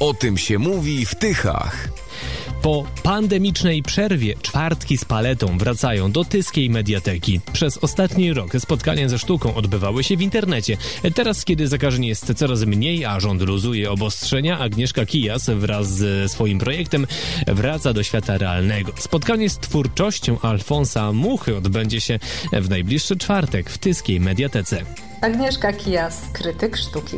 O tym się mówi w Tychach. Po pandemicznej przerwie czwartki z paletą wracają do tyskiej mediateki. Przez ostatni rok spotkania ze sztuką odbywały się w internecie. Teraz, kiedy zakażeń jest coraz mniej, a rząd luzuje obostrzenia, Agnieszka Kijas wraz ze swoim projektem wraca do świata realnego. Spotkanie z twórczością Alfonsa Muchy odbędzie się w najbliższy czwartek w tyskiej mediatece. Agnieszka Kijas, krytyk sztuki.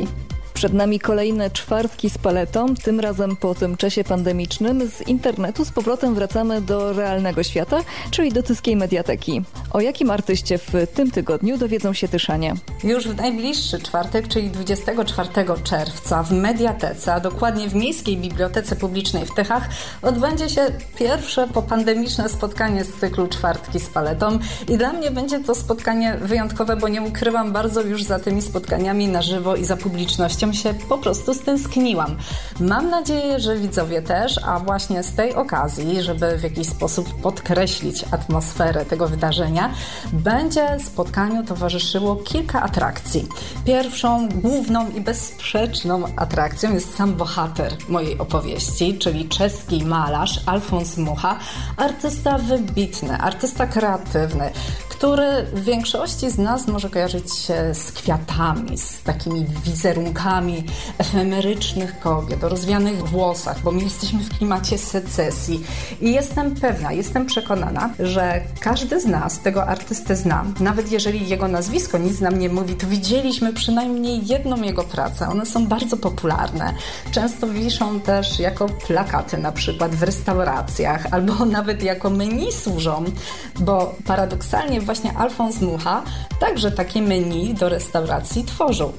Przed nami kolejne czwartki z paletą, tym razem po tym czasie pandemicznym. Z internetu z powrotem wracamy do realnego świata, czyli do tyskiej mediateki. O jakim artyście w tym tygodniu dowiedzą się Tyszanie? Już w najbliższy czwartek, czyli 24 czerwca w Mediatece, a dokładnie w Miejskiej Bibliotece Publicznej w Tychach, odbędzie się pierwsze popandemiczne spotkanie z cyklu Czwartki z paletą. I dla mnie będzie to spotkanie wyjątkowe, bo nie ukrywam bardzo już za tymi spotkaniami na żywo i za publicznością się po prostu stęskniłam. Mam nadzieję, że widzowie też, a właśnie z tej okazji, żeby w jakiś sposób podkreślić atmosferę tego wydarzenia, będzie spotkaniu towarzyszyło kilka atrakcji. Pierwszą, główną i bezsprzeczną atrakcją jest sam bohater mojej opowieści, czyli czeski malarz Alfons Mucha, artysta wybitny, artysta kreatywny, który w większości z nas może kojarzyć się z kwiatami, z takimi wizerunkami efemerycznych kobiet o rozwianych włosach, bo my jesteśmy w klimacie secesji. I jestem pewna, jestem przekonana, że każdy z nas tego artystę zna. Nawet jeżeli jego nazwisko nic nam nie mówi, to widzieliśmy przynajmniej jedną jego pracę. One są bardzo popularne. Często wiszą też jako plakaty na przykład w restauracjach albo nawet jako menu służą, bo paradoksalnie właśnie Alfons Mucha także takie menu do restauracji tworzył.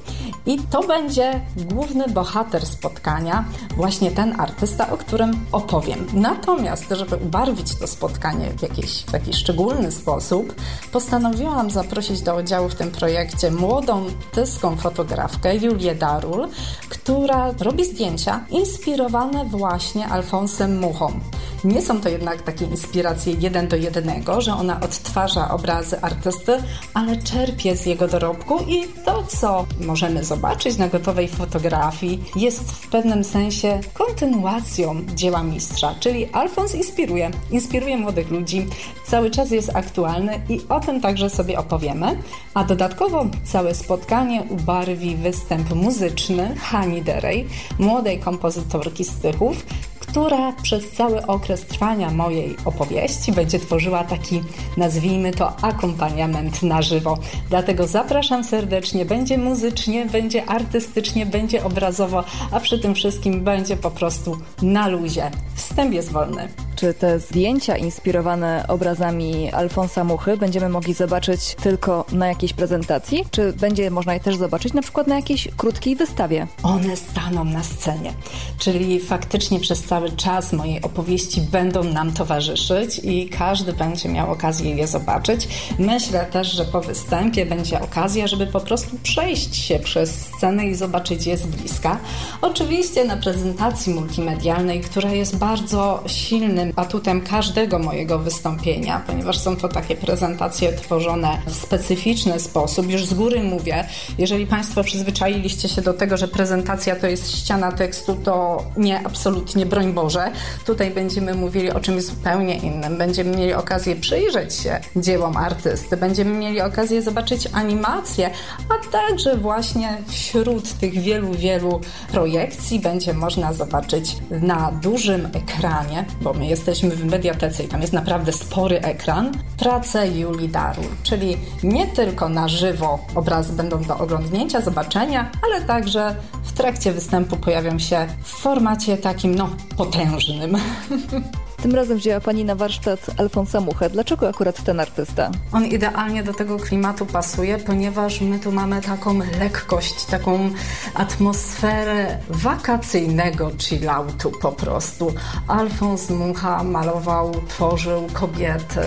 I to będzie główny bohater spotkania, właśnie ten artysta, o którym opowiem. Natomiast, żeby ubarwić to spotkanie w jakiś, w jakiś szczególny sposób, postanowiłam zaprosić do udziału w tym projekcie młodą tyską fotografkę Julię Darul, która robi zdjęcia inspirowane właśnie Alfonsem Muchą. Nie są to jednak takie inspiracje jeden do jednego, że ona odtwarza obrazy artysty, ale czerpie z jego dorobku i to, co możemy zobaczyć na gotowej fotografii, jest w pewnym sensie kontynuacją dzieła mistrza, czyli Alfons inspiruje, inspiruje młodych ludzi, cały czas jest aktualny i o tym także sobie opowiemy, a dodatkowo całe spotkanie ubarwi występ muzyczny Hani Derej, młodej kompozytorki z Tychów, która przez cały okres trwania mojej opowieści będzie tworzyła taki, nazwijmy to, akompaniament na żywo. Dlatego zapraszam serdecznie, będzie muzycznie, będzie artystycznie, będzie obrazowo, a przy tym wszystkim będzie po prostu na luzie. Wstęp jest wolny. Czy te zdjęcia inspirowane obrazami Alfonsa Muchy będziemy mogli zobaczyć tylko na jakiejś prezentacji? Czy będzie można je też zobaczyć na przykład na jakiejś krótkiej wystawie? One staną na scenie, czyli faktycznie przez cały czas mojej opowieści będą nam towarzyszyć i każdy będzie miał okazję je zobaczyć. Myślę też, że po występie będzie okazja, żeby po prostu przejść się przez scenę i zobaczyć je z bliska. Oczywiście na prezentacji multimedialnej, która jest bardzo silnym atutem każdego mojego wystąpienia, ponieważ są to takie prezentacje tworzone w specyficzny sposób. Już z góry mówię, jeżeli Państwo przyzwyczailiście się do tego, że prezentacja to jest ściana tekstu, to nie, absolutnie, broń Boże. Tutaj będziemy mówili o czymś zupełnie innym. Będziemy mieli okazję przyjrzeć się dziełom artysty, będziemy mieli okazję zobaczyć animacje, a także właśnie wśród tych wielu, wielu projekcji będzie można zobaczyć na dużym ekranie, bo my jesteśmy w mediatece i tam jest naprawdę spory ekran, pracę Julii Darul, czyli nie tylko na żywo obrazy będą do oglądnięcia, zobaczenia, ale także w trakcie występu pojawią się w formacie takim, no, potężnym. Tym razem wzięła Pani na warsztat Alfonsa Muchę. Dlaczego akurat ten artysta? On idealnie do tego klimatu pasuje, ponieważ my tu mamy taką lekkość, taką atmosferę wakacyjnego chilloutu po prostu. Alfons Mucha malował, tworzył kobiety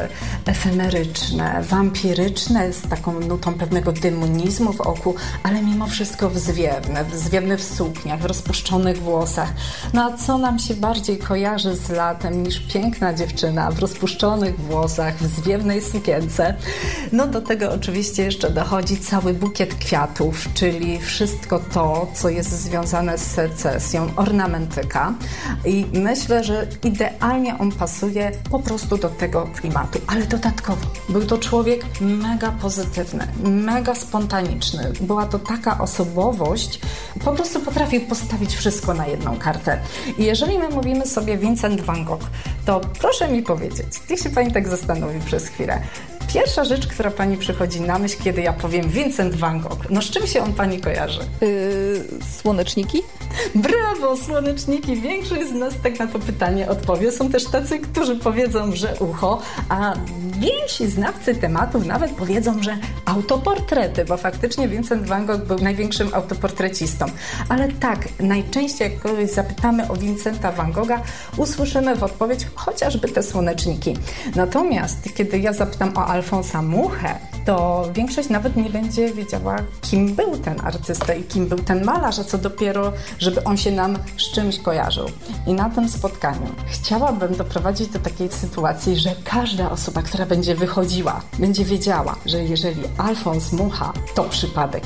efemeryczne, wampiryczne, z taką nutą pewnego demonizmu w oku, ale mimo wszystko wzwiewne, wzwiewne w sukniach, w rozpuszczonych włosach. No a co nam się bardziej kojarzy z latem niż piękna dziewczyna w rozpuszczonych włosach, w zwiewnej sukience. No do tego oczywiście jeszcze dochodzi cały bukiet kwiatów, czyli wszystko to, co jest związane z secesją, ornamentyka. I myślę, że idealnie on pasuje po prostu do tego klimatu. Ale dodatkowo był to człowiek mega pozytywny, mega spontaniczny. Była to taka osobowość, po prostu potrafił postawić wszystko na jedną kartę. I jeżeli my mówimy sobie Vincent van Gogh, to proszę mi powiedzieć, niech się Pani tak zastanowi przez chwilę, Pierwsza rzecz, która Pani przychodzi na myśl, kiedy ja powiem Vincent van Gogh, no z czym się on Pani kojarzy? Yy, słoneczniki? Brawo, słoneczniki! Większość z nas tak na to pytanie odpowie. Są też tacy, którzy powiedzą, że ucho, a więksi znawcy tematów nawet powiedzą, że autoportrety, bo faktycznie Vincent van Gogh był największym autoportrecistą. Ale tak, najczęściej jak kogoś zapytamy o Vincenta van Gogha, usłyszymy w odpowiedź chociażby te słoneczniki. Natomiast kiedy ja zapytam o Alfonsa Muchę, to większość nawet nie będzie wiedziała, kim był ten artysta i kim był ten malarz, a co dopiero, żeby on się nam z czymś kojarzył. I na tym spotkaniu chciałabym doprowadzić do takiej sytuacji, że każda osoba, która będzie wychodziła, będzie wiedziała, że jeżeli Alfons Mucha to przypadek,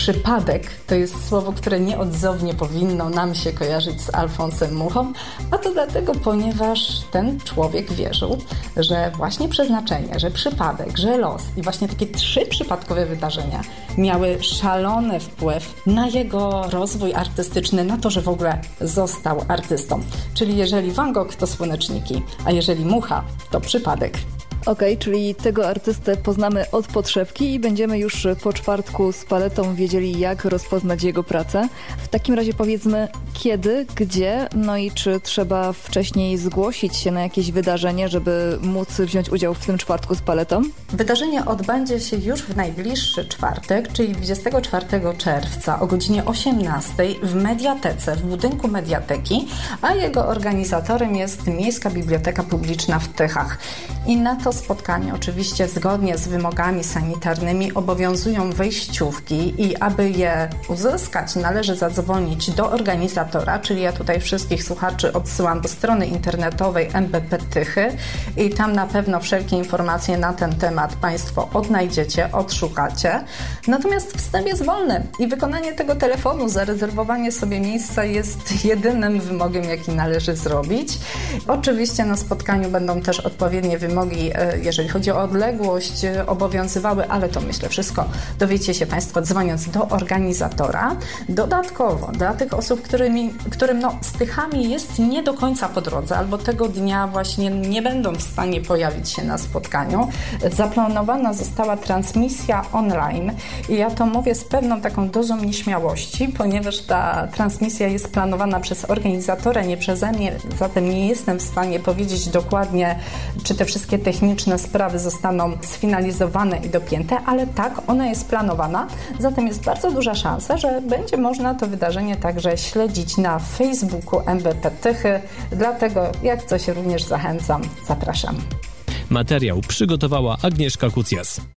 Przypadek to jest słowo, które nieodzownie powinno nam się kojarzyć z Alfonsem Muchą, a to dlatego, ponieważ ten człowiek wierzył, że właśnie przeznaczenie, że przypadek, że los i właśnie takie trzy przypadkowe wydarzenia miały szalony wpływ na jego rozwój artystyczny, na to, że w ogóle został artystą. Czyli jeżeli Van Gogh to słoneczniki, a jeżeli Mucha to przypadek, Okej, okay, czyli tego artystę poznamy od podszewki i będziemy już po czwartku z paletą wiedzieli, jak rozpoznać jego pracę. W takim razie powiedzmy, kiedy, gdzie, no i czy trzeba wcześniej zgłosić się na jakieś wydarzenie, żeby móc wziąć udział w tym czwartku z paletą? Wydarzenie odbędzie się już w najbliższy czwartek, czyli 24 czerwca o godzinie 18 w Mediatece, w budynku Mediateki, a jego organizatorem jest Miejska Biblioteka Publiczna w Tychach. I na to spotkanie oczywiście zgodnie z wymogami sanitarnymi obowiązują wejściówki i aby je uzyskać należy zadzwonić do organizatora, czyli ja tutaj wszystkich słuchaczy odsyłam do strony internetowej MBP Tychy i tam na pewno wszelkie informacje na ten temat Państwo odnajdziecie, odszukacie. Natomiast wstęp jest wolny i wykonanie tego telefonu, zarezerwowanie sobie miejsca jest jedynym wymogiem, jaki należy zrobić. Oczywiście na spotkaniu będą też odpowiednie wymogi E, jeżeli chodzi o odległość, e, obowiązywały, ale to myślę wszystko dowiecie się Państwo dzwoniąc do organizatora. Dodatkowo dla tych osób, którymi, którym no, z Tychami jest nie do końca po drodze albo tego dnia właśnie nie będą w stanie pojawić się na spotkaniu, zaplanowana została transmisja online i ja to mówię z pewną taką dozą nieśmiałości, ponieważ ta transmisja jest planowana przez organizatora, nie przeze mnie, zatem nie jestem w stanie powiedzieć dokładnie, czy te wszystkie techniki techniczne sprawy zostaną sfinalizowane i dopięte, ale tak, ona jest planowana, zatem jest bardzo duża szansa, że będzie można to wydarzenie także śledzić na Facebooku MBP Tychy, dlatego jak coś również zachęcam, zapraszam. Materiał przygotowała Agnieszka Kucjas.